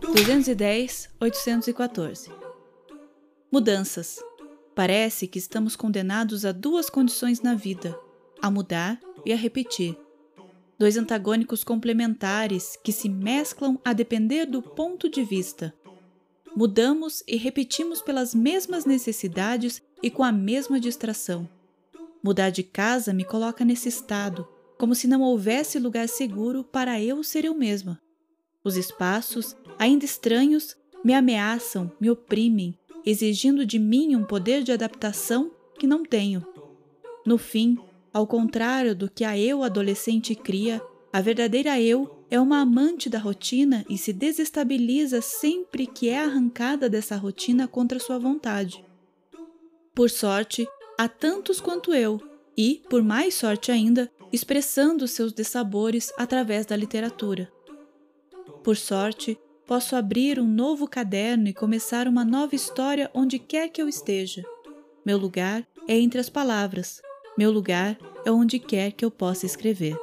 Duzentos e dez, oitocentos e quatorze. Mudanças. Parece que estamos condenados a duas condições na vida: a mudar e a repetir. Dois antagônicos complementares que se mesclam a depender do ponto de vista. Mudamos e repetimos pelas mesmas necessidades e com a mesma distração. Mudar de casa me coloca nesse estado, como se não houvesse lugar seguro para eu ser eu mesma. Os espaços, ainda estranhos, me ameaçam, me oprimem, exigindo de mim um poder de adaptação que não tenho. No fim, ao contrário do que a eu adolescente cria, a verdadeira eu é uma amante da rotina e se desestabiliza sempre que é arrancada dessa rotina contra sua vontade. Por sorte, há tantos quanto eu, e, por mais sorte ainda, expressando seus dessabores através da literatura. Por sorte, posso abrir um novo caderno e começar uma nova história onde quer que eu esteja. Meu lugar é entre as palavras. Meu lugar é onde quer que eu possa escrever.